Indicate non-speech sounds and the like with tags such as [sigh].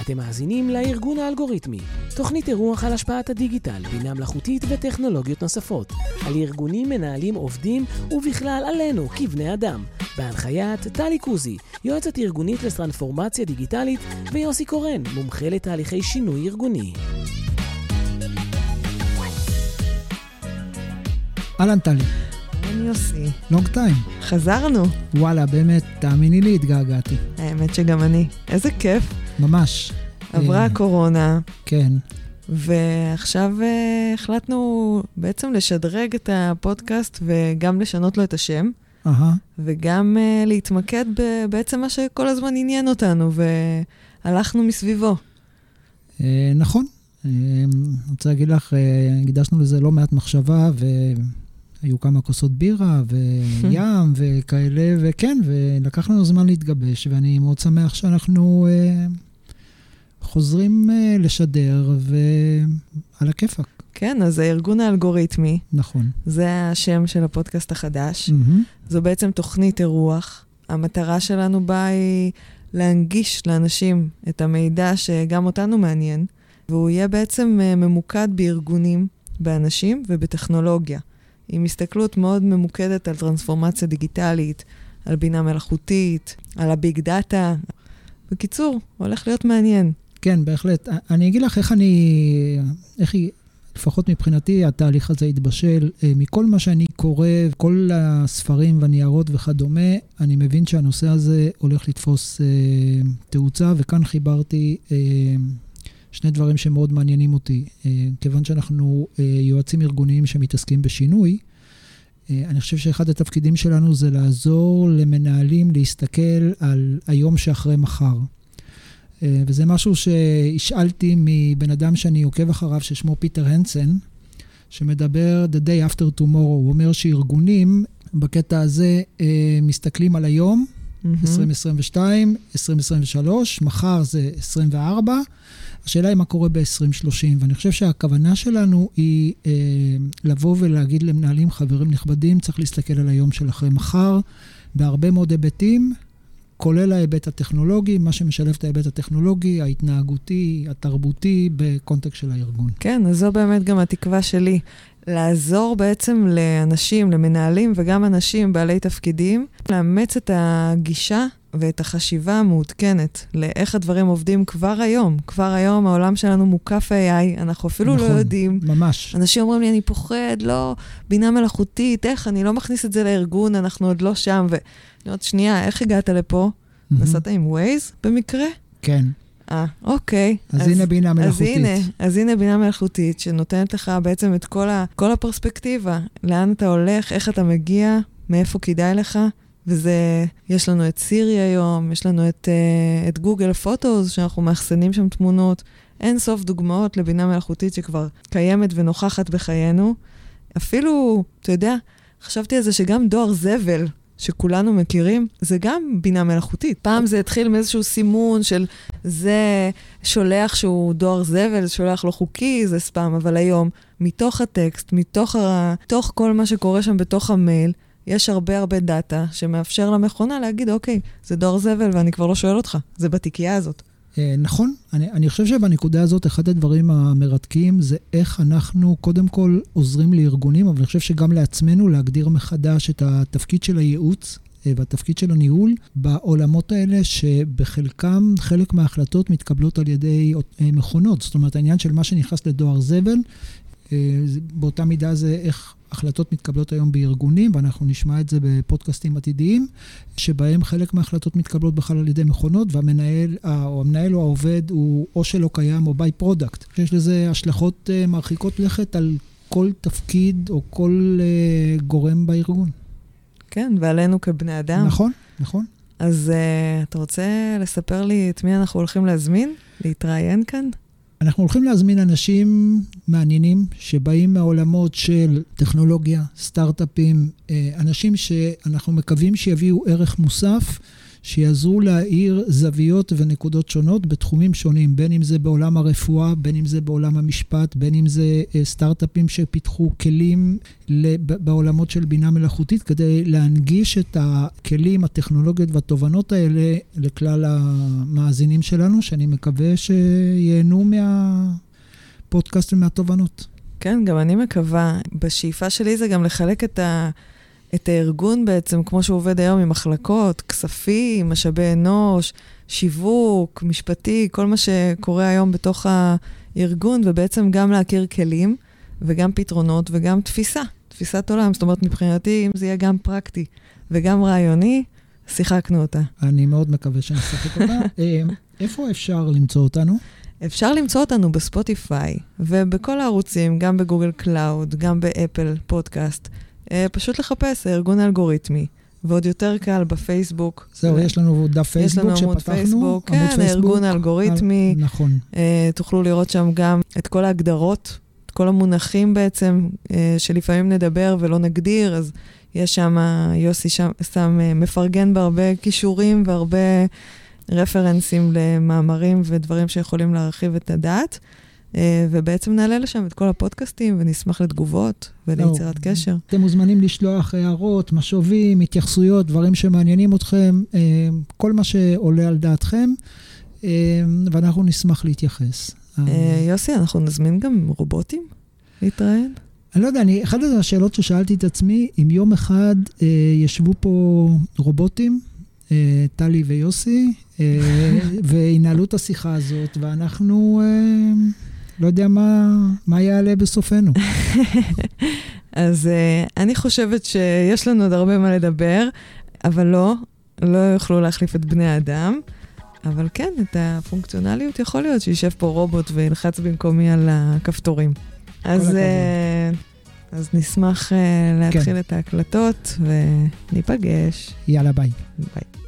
אתם מאזינים לארגון האלגוריתמי, תוכנית אירוח על השפעת הדיגיטל, בינה מלאכותית וטכנולוגיות נוספות, על ארגונים, מנהלים, עובדים, ובכלל עלינו, כבני אדם, בהנחיית טלי קוזי, יועצת ארגונית לטרנספורמציה דיגיטלית, ויוסי קורן, מומחה לתהליכי שינוי ארגוני. אהלן טלי, אני יוסי. לונג טיים. חזרנו. וואלה, באמת, תאמיני לי, התגעגעתי. האמת שגם אני. איזה כיף. ממש. עברה אה, הקורונה, כן, ועכשיו אה, החלטנו בעצם לשדרג את הפודקאסט וגם לשנות לו את השם, אהה. וגם אה, להתמקד בעצם מה שכל הזמן עניין אותנו, והלכנו מסביבו. אה, נכון. אני רוצה להגיד לך, הקדשנו לזה לא מעט מחשבה, והיו כמה כוסות בירה, וים, [laughs] וכאלה, וכן, ולקח לנו זמן להתגבש, ואני מאוד שמח שאנחנו אה, חוזרים אה, לשדר, ועל הכיפאק. כן, אז הארגון האלגוריתמי, נכון. זה השם של הפודקאסט החדש. מהמם. זו בעצם תוכנית אירוח. המטרה שלנו בה היא להנגיש לאנשים את המידע שגם אותנו מעניין, והוא יהיה בעצם אה, ממוקד בארגונים, באנשים ובטכנולוגיה, עם הסתכלות מאוד ממוקדת על טרנספורמציה דיגיטלית, על בינה מלאכותית, על הביג דאטה. בקיצור, הולך להיות מעניין. כן, בהחלט. אני אגיד לך איך אני, איך היא, לפחות מבחינתי, התהליך הזה התבשל. אה, מכל מה שאני קורא, כל הספרים והניירות וכדומה, אני מבין שהנושא הזה הולך לתפוס אה, תאוצה, וכאן חיברתי אה, שני דברים שמאוד מעניינים אותי. אה, כיוון שאנחנו אה, יועצים ארגוניים שמתעסקים בשינוי, אה, אני חושב שאחד התפקידים שלנו זה לעזור למנהלים להסתכל על היום שאחרי מחר. וזה משהו שהשאלתי מבן אדם שאני עוקב אחריו, ששמו פיטר הנסן, שמדבר The Day After Tomorrow. הוא אומר שארגונים בקטע הזה מסתכלים על היום, 2022, 2023, מחר זה 24. השאלה היא מה קורה ב-2030, ואני חושב שהכוונה שלנו היא אה, לבוא ולהגיד למנהלים, חברים נכבדים, צריך להסתכל על היום של אחרי מחר, בהרבה מאוד היבטים, כולל ההיבט הטכנולוגי, מה שמשלב את ההיבט הטכנולוגי, ההתנהגותי, התרבותי, בקונטקסט של הארגון. כן, אז זו באמת גם התקווה שלי. לעזור בעצם לאנשים, למנהלים וגם אנשים בעלי תפקידים, לאמץ את הגישה ואת החשיבה המעודכנת לאיך הדברים עובדים כבר היום. כבר היום העולם שלנו מוקף AI, אנחנו אפילו נכון, לא יודעים. ממש. אנשים אומרים לי, אני פוחד, לא, בינה מלאכותית, איך, אני לא מכניס את זה לארגון, אנחנו עוד לא שם. ואני אומרת, שנייה, איך הגעת לפה? נסעת עם ווייז במקרה? כן. אה, אוקיי. אז, אז הנה בינה מלאכותית. אז הנה, אז הנה בינה מלאכותית, שנותנת לך בעצם את כל, ה, כל הפרספקטיבה, לאן אתה הולך, איך אתה מגיע, מאיפה כדאי לך. וזה, יש לנו את סירי היום, יש לנו את, uh, את גוגל פוטוס, שאנחנו מאחסנים שם תמונות. אין סוף דוגמאות לבינה מלאכותית שכבר קיימת ונוכחת בחיינו. אפילו, אתה יודע, חשבתי על זה שגם דואר זבל, שכולנו מכירים, זה גם בינה מלאכותית. פעם זה התחיל מאיזשהו סימון של זה שולח שהוא דואר זבל, שולח לא חוקי, זה ספאם, אבל היום, מתוך הטקסט, מתוך, ה... מתוך כל מה שקורה שם בתוך המייל, יש הרבה הרבה דאטה שמאפשר למכונה להגיד, אוקיי, זה דואר זבל ואני כבר לא שואל אותך, זה בתיקייה הזאת. אה, נכון, אני, אני חושב שבנקודה הזאת אחד הדברים המרתקים זה איך אנחנו קודם כל עוזרים לארגונים, אבל אני חושב שגם לעצמנו להגדיר מחדש את התפקיד של הייעוץ אה, והתפקיד של הניהול בעולמות האלה שבחלקם חלק מההחלטות מתקבלות על ידי אה, מכונות. זאת אומרת, העניין של מה שנכנס לדואר זבל, באותה מידה זה איך החלטות מתקבלות היום בארגונים, ואנחנו נשמע את זה בפודקאסטים עתידיים, שבהם חלק מההחלטות מתקבלות בכלל על ידי מכונות, והמנהל, או המנהל או העובד הוא או שלא קיים או by-product. יש לזה השלכות מרחיקות לכת על כל תפקיד או כל אה, גורם בארגון. כן, ועלינו כבני אדם. נכון, נכון. אז uh, אתה רוצה לספר לי את מי אנחנו הולכים להזמין? להתראיין כאן? אנחנו הולכים להזמין אנשים מעניינים שבאים מהעולמות של טכנולוגיה, סטארט-אפים, אנשים שאנחנו מקווים שיביאו ערך מוסף, שיעזרו להאיר זוויות ונקודות שונות בתחומים שונים, בין אם זה בעולם הרפואה, בין אם זה בעולם המשפט, בין אם זה אה, סטארט-אפים שפיתחו כלים בעולמות של בינה מלאכותית, כדי להנגיש את הכלים, הטכנולוגיות והתובנות האלה לכלל המאזינים שלנו, שאני מקווה שייהנו מהפודקאסט ומהתובנות. כן, גם אני מקווה. בשאיפה שלי זה גם לחלק את, ה, את הארגון בעצם, כמו שהוא עובד היום, עם מחלקות, כספים, משאבי אנוש, שיווק, משפטי, כל מה שקורה היום בתוך הארגון, ובעצם גם להכיר כלים, וגם פתרונות, וגם תפיסה, תפיסת עולם. זאת אומרת, מבחינתי, אם זה יהיה גם פרקטי וגם רעיוני, שיחקנו אותה. אני מאוד מקווה שנשחק אותה. [laughs] אה, איפה אפשר למצוא אותנו? אפשר למצוא אותנו בספוטיפיי ובכל הערוצים, גם בגוגל קלאוד, גם באפל פודקאסט. אה, פשוט לחפש הארגון האלגוריתמי. ועוד יותר קל בפייסבוק. זהו, יש לנו דף פייסבוק שפתחנו. יש לנו עמוד פייסבוק, כן, הארגון האלגוריתמי. על, נכון. אה, תוכלו לראות שם גם את כל ההגדרות, את כל המונחים בעצם, uh, שלפעמים נדבר ולא נגדיר, אז יש שם, יוסי שם, שם uh, מפרגן בהרבה כישורים והרבה רפרנסים למאמרים ודברים שיכולים להרחיב את הדעת. אה, ובעצם נעלה לשם את כל הפודקאסטים ונשמח לתגובות וליצירת לא, קשר. אתם מוזמנים לשלוח הערות, משובים, התייחסויות, דברים שמעניינים אתכם, אה, כל מה שעולה על דעתכם, אה, ואנחנו נשמח להתייחס. יוסי, אנחנו נזמין גם רובוטים להתראיין? אני לא יודע, אני, אחת השאלות ששאלתי את עצמי, אם יום אחד אה, ישבו פה רובוטים, אה, טלי ויוסי, אה, [laughs] וינהלו את השיחה הזאת, ואנחנו, אה, לא יודע מה, מה יעלה בסופנו. [laughs] אז אני חושבת שיש לנו עוד הרבה מה לדבר, אבל לא, לא יוכלו להחליף את בני האדם. אבל כן, את הפונקציונליות יכול להיות שישב פה רובוט וילחץ במקומי על הכפתורים. אז, אז נשמח להתחיל כן. את ההקלטות וניפגש. יאללה, ביי. ביי.